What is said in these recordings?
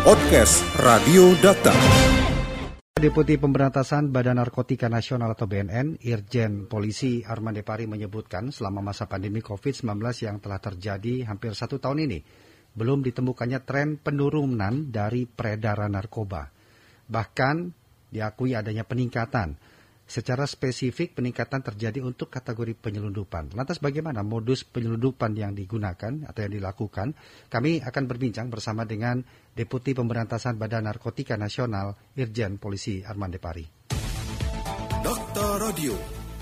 Podcast Radio Data. Deputi Pemberantasan Badan Narkotika Nasional atau BNN, Irjen Polisi Arman Depari menyebutkan selama masa pandemi COVID-19 yang telah terjadi hampir satu tahun ini, belum ditemukannya tren penurunan dari peredaran narkoba. Bahkan diakui adanya peningkatan Secara spesifik peningkatan terjadi untuk kategori penyelundupan. Lantas bagaimana modus penyelundupan yang digunakan atau yang dilakukan? Kami akan berbincang bersama dengan Deputi Pemberantasan Badan Narkotika Nasional Irjen Polisi Arman Depari. Dokter Radio,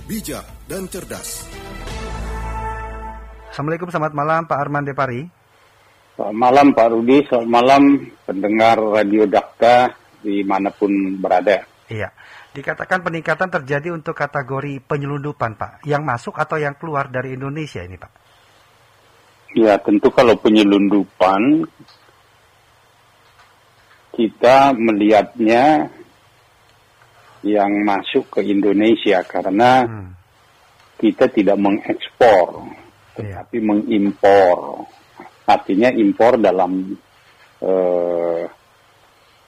bijak dan cerdas. Assalamualaikum, selamat malam Pak Arman Depari. Selamat malam Pak Rudi, selamat malam pendengar Radio Dakta di mana pun berada. Iya. Dikatakan peningkatan terjadi untuk kategori penyelundupan, Pak. Yang masuk atau yang keluar dari Indonesia ini, Pak? Ya, tentu kalau penyelundupan kita melihatnya yang masuk ke Indonesia karena hmm. kita tidak mengekspor, iya. tetapi yeah. mengimpor. Artinya impor dalam eh,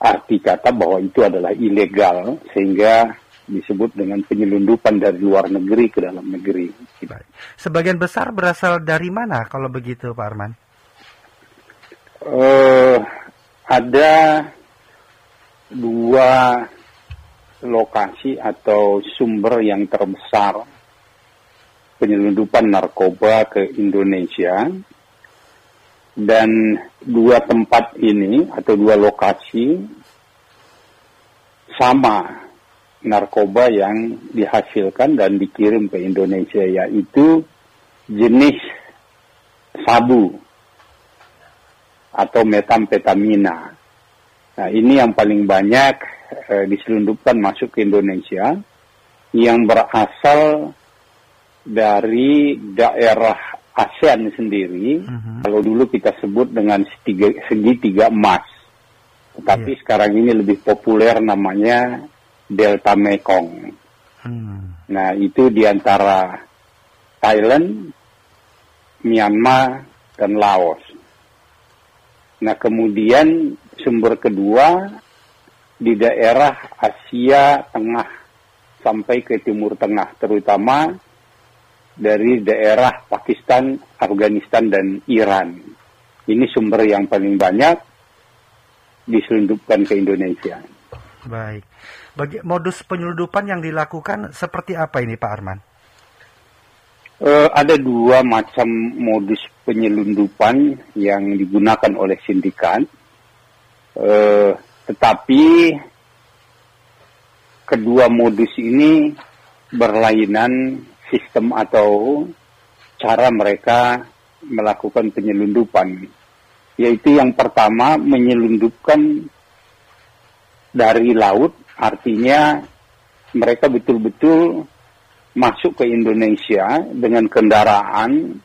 arti kata bahwa itu adalah ilegal sehingga disebut dengan penyelundupan dari luar negeri ke dalam negeri. Baik. Sebagian besar berasal dari mana kalau begitu Pak Arman? Uh, ada dua lokasi atau sumber yang terbesar penyelundupan narkoba ke Indonesia dan dua tempat ini atau dua lokasi sama narkoba yang dihasilkan dan dikirim ke Indonesia yaitu jenis sabu atau metamfetamina. Nah, ini yang paling banyak eh, diselundupkan masuk ke Indonesia yang berasal dari daerah ASEAN sendiri, uh-huh. kalau dulu kita sebut dengan segi segitiga emas, tetapi yeah. sekarang ini lebih populer namanya Delta Mekong. Hmm. Nah itu di antara Thailand, Myanmar, dan Laos. Nah kemudian sumber kedua di daerah Asia Tengah sampai ke Timur Tengah, terutama dari daerah Pakistan, Afghanistan, dan Iran. Ini sumber yang paling banyak diselundupkan ke Indonesia. Baik. Bagi modus penyelundupan yang dilakukan seperti apa ini Pak Arman? Uh, ada dua macam modus penyelundupan yang digunakan oleh sindikat. Uh, tetapi kedua modus ini berlainan sistem atau cara mereka melakukan penyelundupan. Yaitu yang pertama menyelundupkan dari laut, artinya mereka betul-betul masuk ke Indonesia dengan kendaraan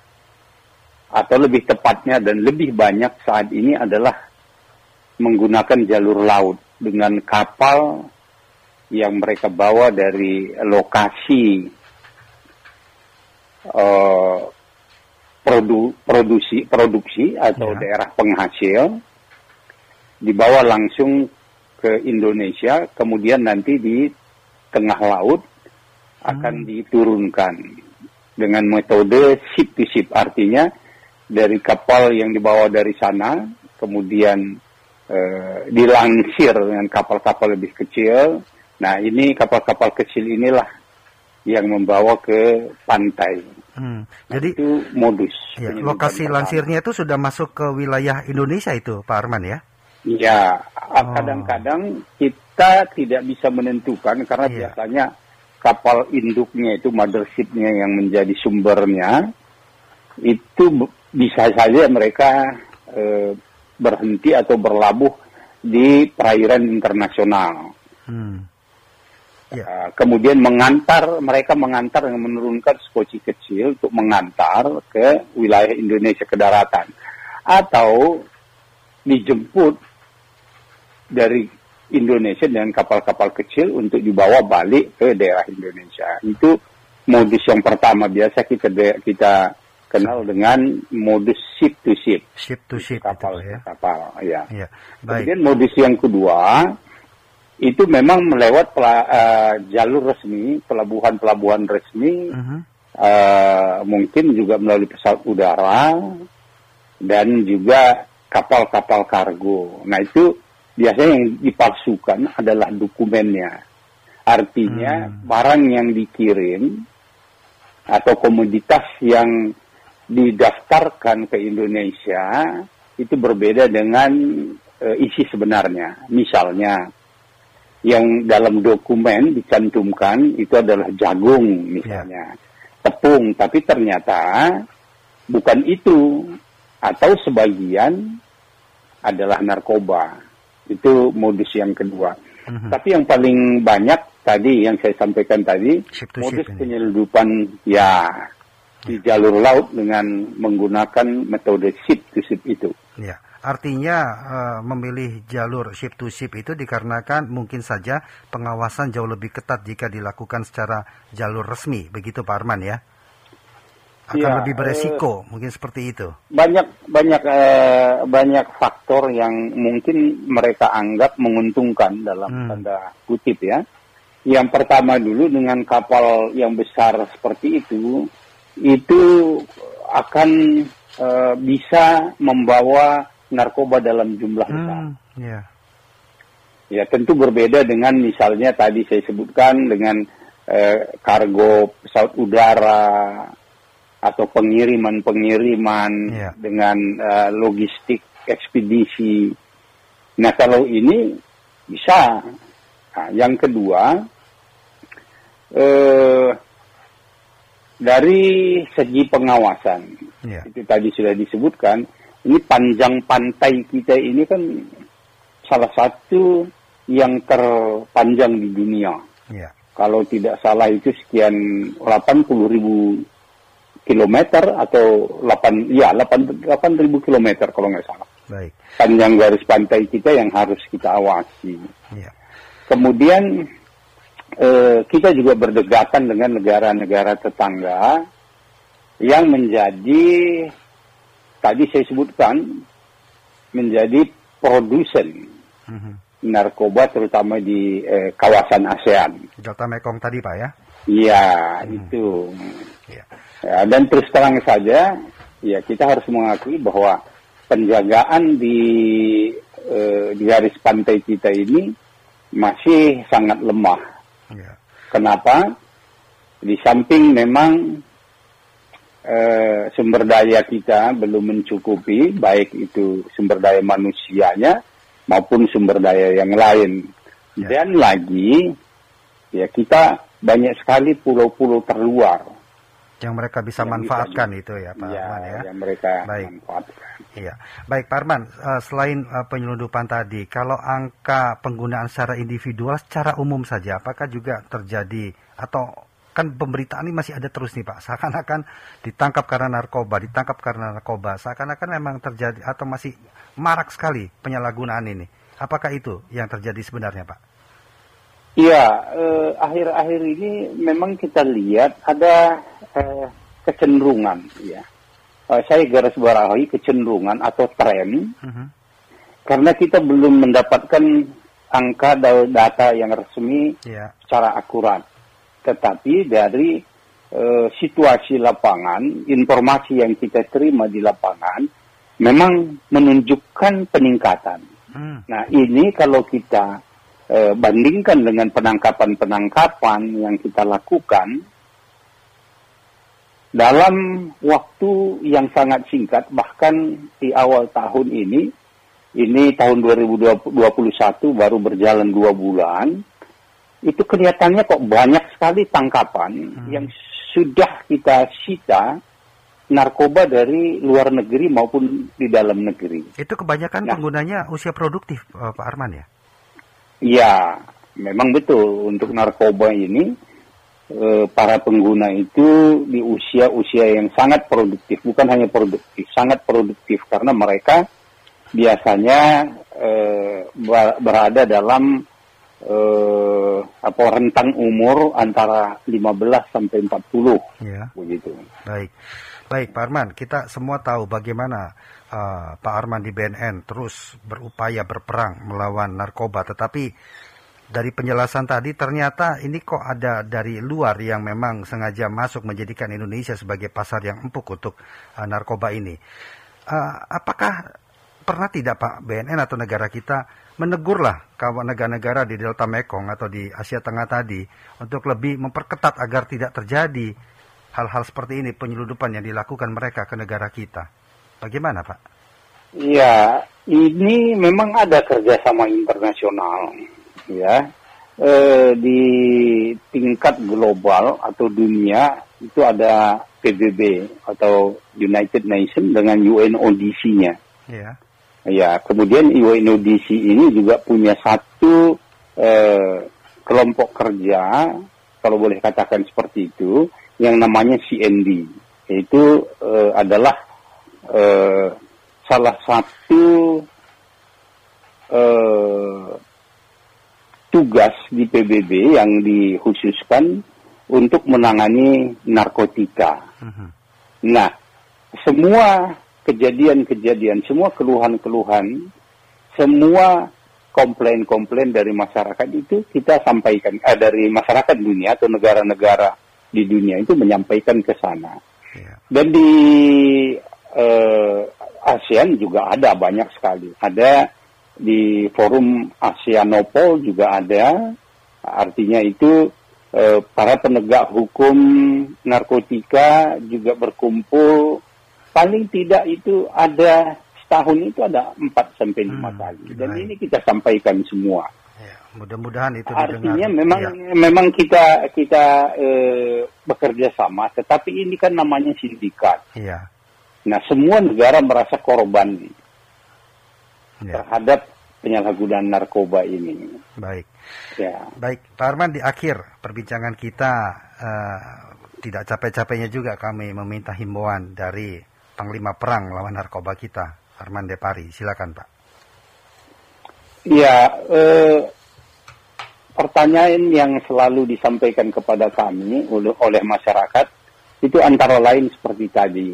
atau lebih tepatnya dan lebih banyak saat ini adalah menggunakan jalur laut dengan kapal yang mereka bawa dari lokasi uh, produ, produksi produksi atau ya. daerah penghasil dibawa langsung ke Indonesia, kemudian nanti di tengah laut akan hmm. diturunkan dengan metode ship to ship, artinya dari kapal yang dibawa dari sana, kemudian eh, dilansir dengan kapal-kapal lebih kecil. Nah ini kapal-kapal kecil inilah yang membawa ke pantai. Hmm. Nah, Jadi itu modus. Ya, lokasi lansirnya itu sudah masuk ke wilayah Indonesia itu, Pak Arman ya? Ya, kadang-kadang kita tidak bisa menentukan karena yeah. biasanya kapal induknya itu mothershipnya yang menjadi sumbernya itu bisa saja mereka eh, berhenti atau berlabuh di perairan internasional. Hmm. Ya. Uh, kemudian mengantar mereka mengantar dengan menurunkan skoci kecil untuk mengantar ke wilayah Indonesia ke daratan atau dijemput dari Indonesia dengan kapal-kapal kecil untuk dibawa balik ke daerah Indonesia. Itu modus yang pertama biasa kita kita kenal dengan modus ship to ship. Ship to ship kapal itu, ya. kapal, ya. Ya, baik. Kemudian modus yang kedua itu memang melewat pela- eh, jalur resmi, pelabuhan-pelabuhan resmi, Mhm. eh, mungkin juga melalui pesawat udara dan juga kapal-kapal kargo. Nah itu biasanya yang dipalsukan adalah dokumennya. Artinya Hmm. barang yang dikirim atau komoditas yang didaftarkan ke Indonesia itu berbeda dengan eh, isi sebenarnya. Misalnya yang dalam dokumen dicantumkan itu adalah jagung misalnya, tepung, tapi ternyata bukan itu atau sebagian adalah narkoba. Itu modus yang kedua. Mhm. Tapi yang paling banyak tadi yang saya sampaikan tadi Ship modus ini. penyelundupan ya di jalur laut dengan menggunakan metode ship to ship itu. Ya, artinya eh, memilih jalur ship to ship itu dikarenakan mungkin saja pengawasan jauh lebih ketat jika dilakukan secara jalur resmi, begitu Pak Arman ya? Akan Ya, lebih beresiko, mungkin seperti itu. Banyak banyak eh, banyak faktor yang mungkin mereka anggap menguntungkan dalam Hmm. tanda kutip ya. Yang pertama dulu dengan kapal yang besar seperti itu itu akan eh, bisa membawa narkoba dalam jumlah besar. Hmm, ya, Ya tentu berbeda dengan misalnya tadi saya sebutkan dengan eh, kargo pesawat udara atau pengiriman-pengiriman Iya. dengan eh, logistik ekspedisi. Nah kalau ini bisa. Nah, yang kedua eh, dari segi pengawasan ya, itu tadi sudah disebutkan ini panjang pantai kita ini kan salah satu yang terpanjang di dunia. ya, Kalau tidak salah itu sekian 80 ribu kilometer atau 8 ya 8 8 ribu kilometer kalau nggak salah. baik, Panjang garis pantai kita yang harus kita awasi. ya, Kemudian eh, kita juga berdekatan dengan negara-negara tetangga yang menjadi tadi saya sebutkan menjadi produsen Mhm. narkoba terutama di eh, kawasan ASEAN. Delta Mekong tadi Pak ya? Iya, Hmm. itu. Ya, Ya, dan terus terang saja, ya kita harus mengakui bahwa penjagaan di eh, di garis pantai kita ini masih sangat lemah. ya, Kenapa? Di samping memang eh, sumber daya kita belum mencukupi, baik itu sumber daya manusianya maupun sumber daya yang lain. Ya. Dan lagi, ya kita banyak sekali pulau-pulau terluar. yang mereka bisa Yang bisa manfaatkan di- itu ya Pak ya, Arman ya? yang mereka Baik. manfaatkan. Iya, baik Pak Arman, eh, selain eh, penyelundupan tadi, kalau angka penggunaan secara individual secara umum saja, apakah juga terjadi atau kan pemberitaan ini masih ada terus nih Pak, seakan-akan ditangkap karena narkoba, ditangkap karena narkoba, seakan-akan memang terjadi atau masih marak sekali penyalahgunaan ini. Apakah itu yang terjadi sebenarnya Pak? Iya, eh, akhir-akhir ini memang kita lihat ada eh, kecenderungan, ya. Eh, saya garis bawahi kecenderungan atau tren Mhm. karena kita belum mendapatkan angka da- data yang resmi Iya, secara akurat. Tetapi dari eh, situasi lapangan, informasi yang kita terima di lapangan memang menunjukkan peningkatan. Hmm, Nah ini kalau kita eh, bandingkan dengan penangkapan-penangkapan yang kita lakukan dalam waktu yang sangat singkat, bahkan di awal tahun ini, ini tahun 2021 baru berjalan dua bulan, itu kelihatannya kok banyak sekali tangkapan Hmm. yang sudah kita sita narkoba dari luar negeri maupun di dalam negeri. itu kebanyakan Nah. penggunanya usia produktif eh, Pak Arman ya? Ya, memang betul untuk narkoba ini eh, para pengguna itu di usia-usia yang sangat produktif, bukan hanya produktif, sangat produktif karena mereka biasanya eh, ber- berada dalam eh, apa rentang umur antara 15 sampai 40 Ya. begitu. Baik. Baik Pak Arman, kita semua tahu bagaimana uh, Pak Arman di BNN terus berupaya berperang melawan narkoba, tetapi dari penjelasan tadi ternyata ini kok ada dari luar yang memang sengaja masuk menjadikan Indonesia sebagai pasar yang empuk untuk uh, narkoba ini. Uh, apakah pernah tidak Pak BNN atau negara kita menegurlah kawan negara-negara di Delta Mekong atau di Asia Tengah tadi untuk lebih memperketat agar tidak terjadi hal-hal seperti ini penyelundupan yang dilakukan mereka ke negara kita. Bagaimana Pak? Ya, ini memang ada kerjasama internasional, ya e, di tingkat global atau dunia itu ada PBB atau United Nations dengan UNODC-nya. Ya. Ya, kemudian UNODC ini juga punya satu e, kelompok kerja, kalau boleh katakan seperti itu, yang namanya CND. Itu uh, adalah uh, salah satu uh, tugas di PBB yang dikhususkan untuk menangani narkotika. Uh-huh. Nah, semua kejadian-kejadian, semua keluhan-keluhan, semua komplain-komplain dari masyarakat itu kita sampaikan eh, dari masyarakat dunia atau negara-negara di dunia itu menyampaikan ke sana. Yeah. Dan di uh, ASEAN juga ada banyak sekali. Ada di forum ASEANOPOL juga ada. Artinya itu uh, para penegak hukum narkotika juga berkumpul. Paling tidak itu ada setahun itu ada 4 sampai 5 hmm, kali. Dan ini kita sampaikan semua. Mudah-mudahan itu Artinya didengar. memang ya. memang kita kita eh, bekerja sama, tetapi ini kan namanya sindikat. Iya. Nah, semua negara merasa korban ya. terhadap penyalahgunaan narkoba ini. Baik. Ya. Baik, Pak Arman di akhir perbincangan kita uh, tidak capek-capeknya juga kami meminta himbauan dari Panglima Perang lawan narkoba kita, Arman Depari. Silakan, Pak. Ya, eh, pertanyaan yang selalu disampaikan kepada kami oleh, oleh masyarakat itu antara lain seperti tadi.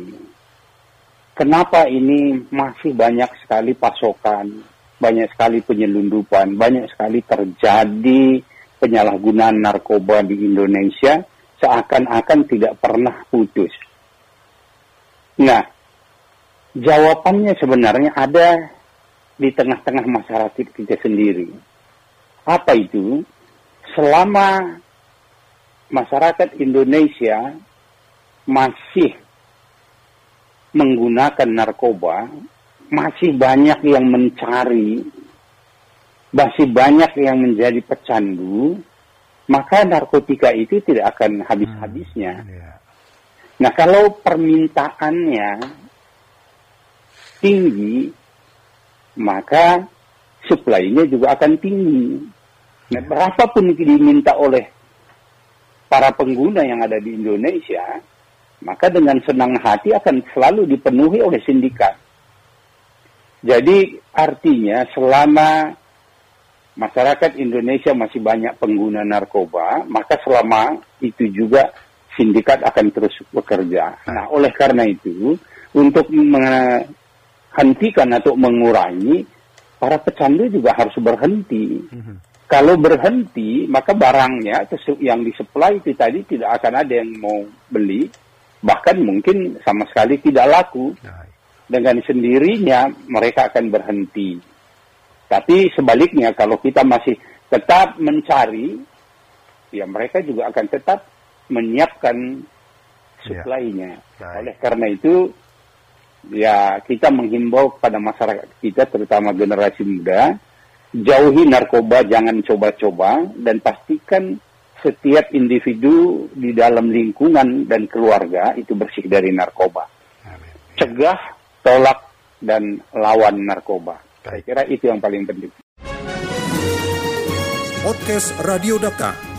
Kenapa ini masih banyak sekali pasokan, banyak sekali penyelundupan, banyak sekali terjadi penyalahgunaan narkoba di Indonesia seakan-akan tidak pernah putus. Nah, jawabannya sebenarnya ada di tengah-tengah masyarakat kita sendiri apa itu? Selama masyarakat Indonesia masih menggunakan narkoba, masih banyak yang mencari, masih banyak yang menjadi pecandu, maka narkotika itu tidak akan habis-habisnya. Hmm, yeah. Nah, kalau permintaannya tinggi, maka supply-nya juga akan tinggi. Nah, ya. berapapun diminta oleh para pengguna yang ada di Indonesia, maka dengan senang hati akan selalu dipenuhi oleh sindikat. Jadi artinya selama masyarakat Indonesia masih banyak pengguna narkoba, maka selama itu juga sindikat akan terus bekerja. Nah, oleh karena itu, untuk menghentikan atau mengurangi para pecandu juga harus berhenti. Mm-hmm. Kalau berhenti, maka barangnya yang disuplai itu tadi tidak akan ada yang mau beli, bahkan mungkin sama sekali tidak laku. Dengan sendirinya mereka akan berhenti. Tapi sebaliknya kalau kita masih tetap mencari, ya mereka juga akan tetap menyiapkan ya. suplainya. Yeah. Oleh karena itu ya kita menghimbau kepada masyarakat kita terutama generasi muda jauhi narkoba jangan coba-coba dan pastikan setiap individu di dalam lingkungan dan keluarga itu bersih dari narkoba. Cegah, tolak dan lawan narkoba. Saya kira itu yang paling penting. Podcast Radio Data.